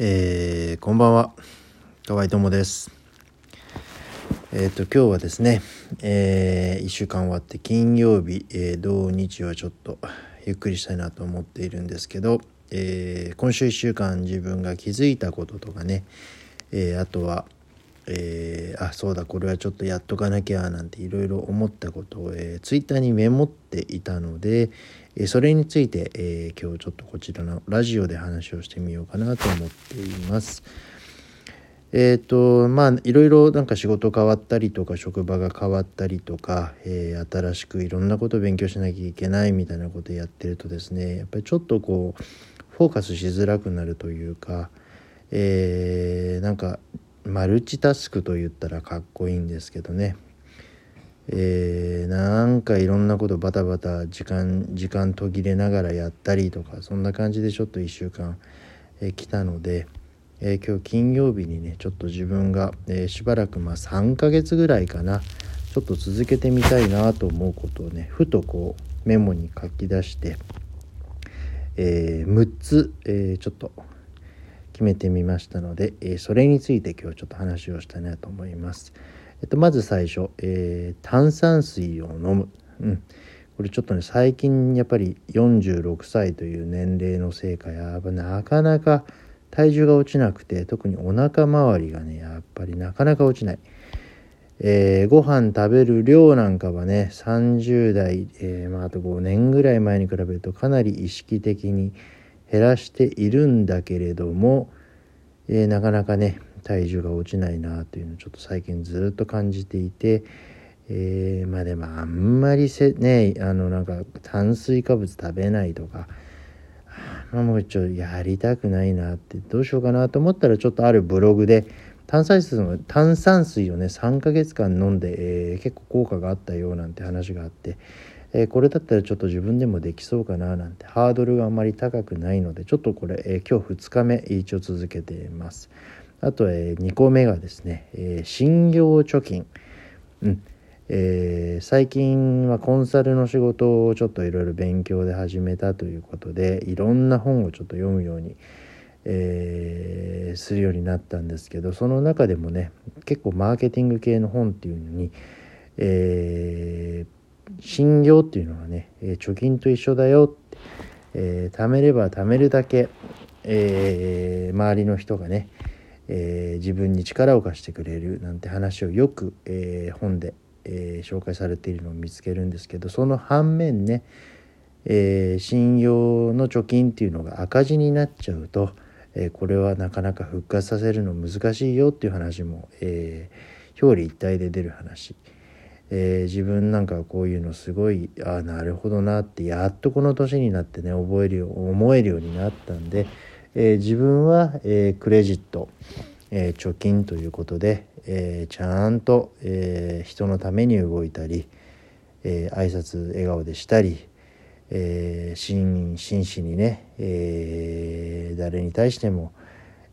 えー、こんばんは。河合友です。えっ、ー、と今日はですね、えー、1週間終わって金曜日、えー、土日はちょっとゆっくりしたいなと思っているんですけど、え、今週1週間自分が気づいたこととかね、え、あとはえー、あそうだこれはちょっとやっとかなきゃなんていろいろ思ったことを、えー、ツイッターにメモっていたので、えー、それについて、えー、今日ちょっとこちらのラジオで話をしてみようかなと思っています。えっ、ー、とまあいろいろなんか仕事変わったりとか職場が変わったりとか、えー、新しくいろんなことを勉強しなきゃいけないみたいなことやってるとですねやっぱりちょっとこうフォーカスしづらくなるというか、えー、なんかマルチタスクと言ったらかっこいいんですけどね。えー、なんかいろんなことバタバタ時間時間途切れながらやったりとかそんな感じでちょっと1週間、えー、来たので、えー、今日金曜日にねちょっと自分が、えー、しばらくまあ3ヶ月ぐらいかなちょっと続けてみたいなと思うことをねふとこうメモに書き出して、え、6つ、えー、ちょっと決めてみましたので、えそれについて今日ちょっと話をしたいなと思います。えっと、まず最初、えー、炭酸水を飲む。うん。これちょっとね、最近やっぱり46歳という年齢のせいかや、なかなか体重が落ちなくて、特にお腹周りがね、やっぱりなかなか落ちない。えー、ご飯食べる量なんかはね30代、えー、まあ、あと5年ぐらい前に比べるとかなり意識的に減らしているんだけれども、えー、なかなかね体重が落ちないなというのをちょっと最近ずっと感じていて、えー、まあでもあんまりせねあのなんか炭水化物食べないとかもうちょっとやりたくないなってどうしようかなと思ったらちょっとあるブログで炭酸水の炭酸水をね3ヶ月間飲んで、えー、結構効果があったよなんて話があってえこれだったらちょっと自分でもできそうかななんて。ハードルがあまり高くないのでちょっとこれ、え今日2日目一応続けています。あと、え2個目がですね、え信用貯金。うん。えー、最近はコンサルの仕事をちょっといろいろ勉強で始めたということでいろんな本をちょっと読むように、えー、するようになったんですけどその中でもね結構マーケティング系の本っていうのに、えー、信用っていうのはね、え貯金と一緒だよって、えー、貯めれば貯めるだけ、えー、周りの人がね、えー、自分に力を貸してくれるなんて話をよく、えー、本で、えー、紹介されているのを見つけるんですけどその反面ね、えー、信用の貯金っていうのが赤字になっちゃうと、えー、これはなかなか復活させるの難しいよっていう話も、えー、表裏一体で出る話。えー、自分なんかこういうのすごいああなるほどなってやっとこの年になってね覚えるよ思えるようになったんで、えー、自分は、えー、クレジット、え貯金ということで、えちゃんと、え人のために動いたり、え挨拶笑顔でしたり、え真真摯にね、え誰に対しても、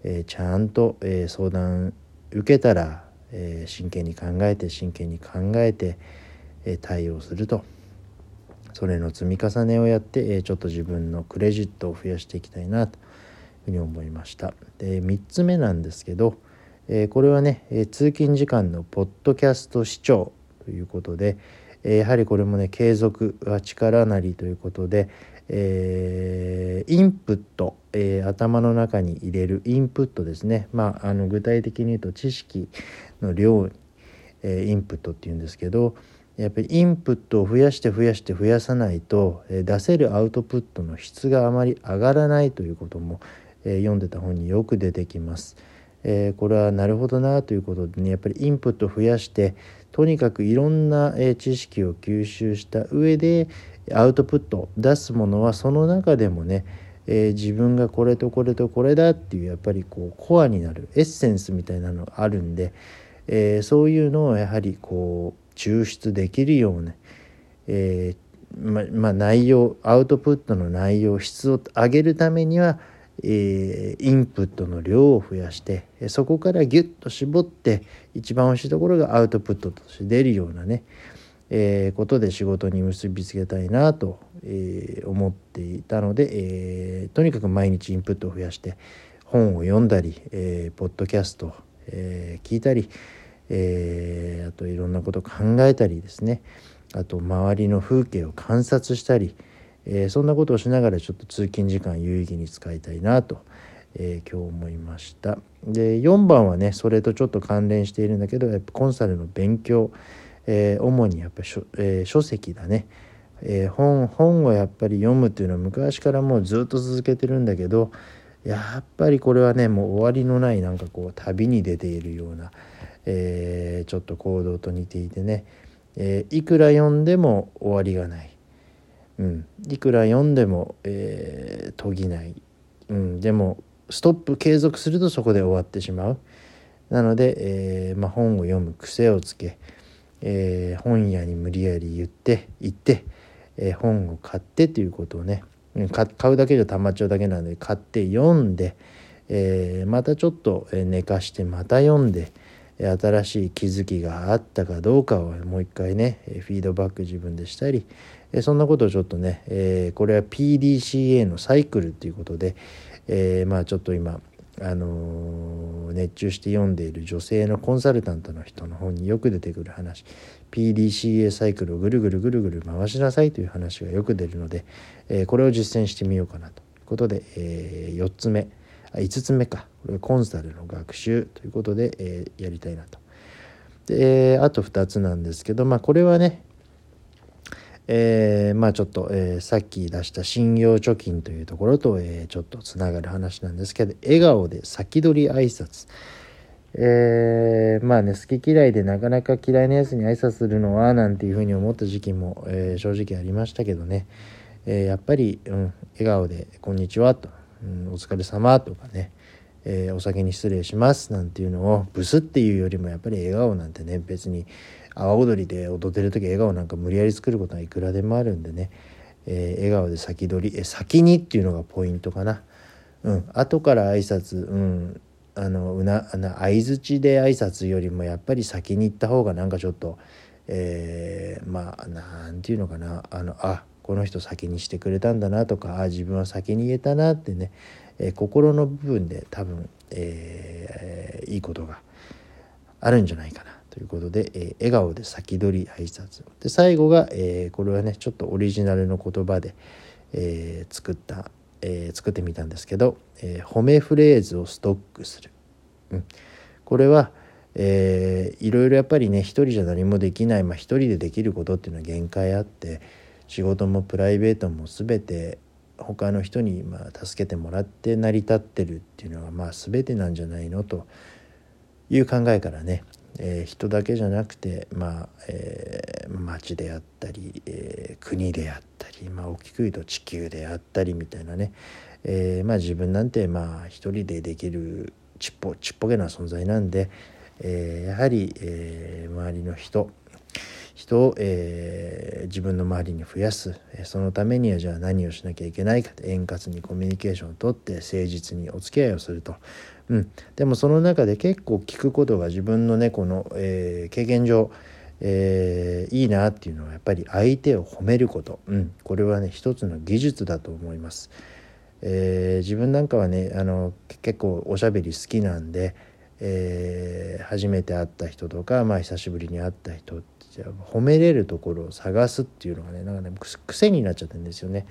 えちゃんと、え相談受けたらえ、真剣に考えて真剣に考えて、え、対応すると。それの積み重ねをやって、え、ちょっと自分のクレジットを増やしていきたいなというふうに思いました。で3つ目なんですけど、えこれはね、え通勤時間のポッドキャスト視聴ということで、えやはりこれもね継続は力なりということで、えー、インプット、えー、頭の中に入れるインプットですね、まあ、あの具体的に言うと知識の量に、えー、インプットっていうんですけどやっぱりインプットを増やして増やして増やさないと、えー、出せるアウトプットの質があまり上がらないということも、えー、読んでた本によく出てきます。えー、これはなるほどなということでねやっぱりインプットを増やしてとにかくいろんな、えー、知識を吸収した上でアウトプット出すものはその中でもね、えー、自分がこれとこれとこれだっていうやっぱりこうコアになるエッセンスみたいなのがあるんで、えー、そういうのをやはりこう抽出できるような、えー、ままあ、内容アウトプットの内容質を上げるためには、え、インプットの量を増やしてそこからギュッと絞って一番欲しいところがアウトプットとして出るようなね、えー、ことで仕事に結びつけたいなと、えー、思っていたので、えー、とにかく毎日インプットを増やして本を読んだり、えー、ポッドキャスト、えー、聞いたり、えー、あといろんなこと考えたりですね。あと周りの風景を観察したり、えー、そんなことをしながらちょっと通勤時間有意義に使いたいなと、えー、今日思いました。で4番はねそれとちょっと関連しているんだけどやっぱコンサルの勉強、えー、主にやっぱり書,、えー、書籍だね、えー、本本をやっぱり読むっていうのは昔からもうずっと続けてるんだけどやっぱりこれはねもう終わりのないなんかこう旅に出ているような、えー、ちょっと行動と似ていてね、えー、いくら読んでも終わりがない、うん、いくら読んでも、えー、途切ない、うん、でもストップ継続するとそこで終わってしまう。なので、えーまあ、本を読む癖をつけ、えー、本屋に無理やり言って行って、えー、本を買ってということをね買うだけじゃたまっちゃうだけなんで買って読んで、えー、またちょっと寝かしてまた読んで新しい気づきがあったかどうかをもう一回ねフィードバック自分でしたりそんなことをちょっとね、えー、これは PDCA のサイクルっていうことで、えー、まあちょっと今あの、熱中して読んでいる女性のコンサルタントの人の本によく出てくる話 PDCA サイクルをぐるぐるぐるぐる回しなさいという話がよく出るので、え、これを実践してみようかなということで、え、4つ目あ5つ目かこれコンサルの学習ということで、え、やりたいなと。であと2つなんですけどまあこれはねえー、まあちょっと、えー、さっき出した信用貯金というところと、えー、ちょっとつながる話なんですけど笑顔で先取り挨拶。えー、まあね好き嫌いでなかなか嫌いなやつに挨拶するのはなんていうふうに思った時期も、え正直ありましたけどね、えやっぱり、うん、笑顔で「こんにちは」と「うん、お疲れ様とかね。えー、お酒に失礼しますなんていうのをブスっていうよりもやっぱり笑顔なんてね別に阿波踊りで踊ってる時笑顔なんか無理やり作ることはいくらでもあるんでね、えー、笑顔で先取りえ先にっていうのがポイントかな。うん、後から挨拶、うん、あのうな相づちで挨拶よりもやっぱり先に行った方がなんかちょっと、えー、まあなんていうのかな。あのあこの人先にしてくれたんだなとかあ自分は先に言えたなってね、え、心の部分で多分、えー、いいことがあるんじゃないかなということで、えー、笑顔で先取り挨拶。で最後が、えー、これはねちょっとオリジナルの言葉で、えー、作った、え、作ってみたんですけど、え、褒めフレーズをストックする、うん、これは、えー、いろいろやっぱりね一人じゃ何もできない、まあ、一人でできることっていうのは限界あって仕事もプライベートも全て他の人にまあ助けてもらって成り立ってるっていうのがまあ全てなんじゃないのという考えからねえー、人だけじゃなくて、まあえー、町であったり、えー、国であったり、まあ、大きく言うと地球であったりみたいなね、えーまあ、自分なんてまあ一人でできるちっぽちっぽけな存在なんで、え、やはり、え、周りの人人を、えー、自分の周りに増やす。そのためにはじゃあ何をしなきゃいけないか円滑にコミュニケーションをとって誠実にお付き合いをすると、うん、でもその中で結構聞くことが自分のねこの、えー、経験上、えー、いいなっていうのはやっぱり相手を褒めること、うん、これはね一つの技術だと思います。えー、自分なんかはねあの結構おしゃべり好きなんで、えー、初めて会った人とか、まあ、久しぶりに会った人って褒めれるところを探すっていうのがねなんかね癖になっちゃってんですよね。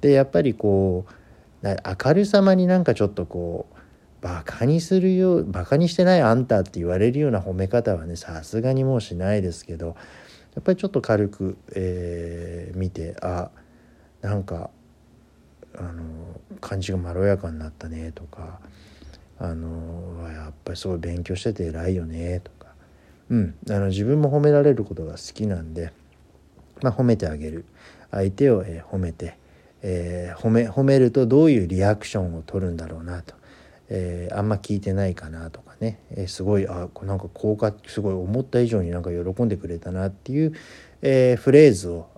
でやっぱりこう明るさまになんかちょっとこうバカにするよバカにしてないあんたって言われるような褒め方はねさすがにもうしないですけどやっぱりちょっと軽く、えー、見てあなんかあの感じがまろやかになったねとかあのやっぱりすごい勉強してて偉いよねとか、うん、あの自分も褒められることが好きなんで、まあ、褒めてあげる。相手を、え、褒めて、えー、褒め褒めるとどういうリアクションを取るんだろうなと。えー、あんま聞いてないかなとかね、えー、すごいあなんか効果すごい思った以上になんか喜んでくれたなっていう、え、フレーズを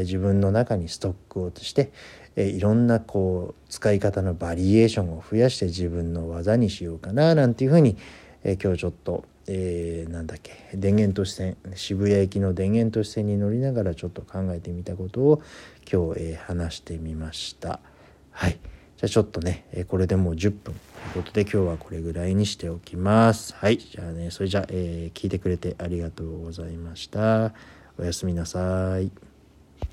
自分の中にストックをして、えいろんなこう使い方のバリエーションを増やして自分の技にしようかななんていうふうに、え今日ちょっと、えー、なんだっけ電源都市線渋谷駅の電源都市線に乗りながらちょっと考えてみたことを今日、え話してみました。はい。じゃあちょっとねえこれでもう10分。ということで今日はこれぐらいにしておきます。はい。じゃあねそれじゃあ、えー、聞いてくれてありがとうございました。おやすみなさい。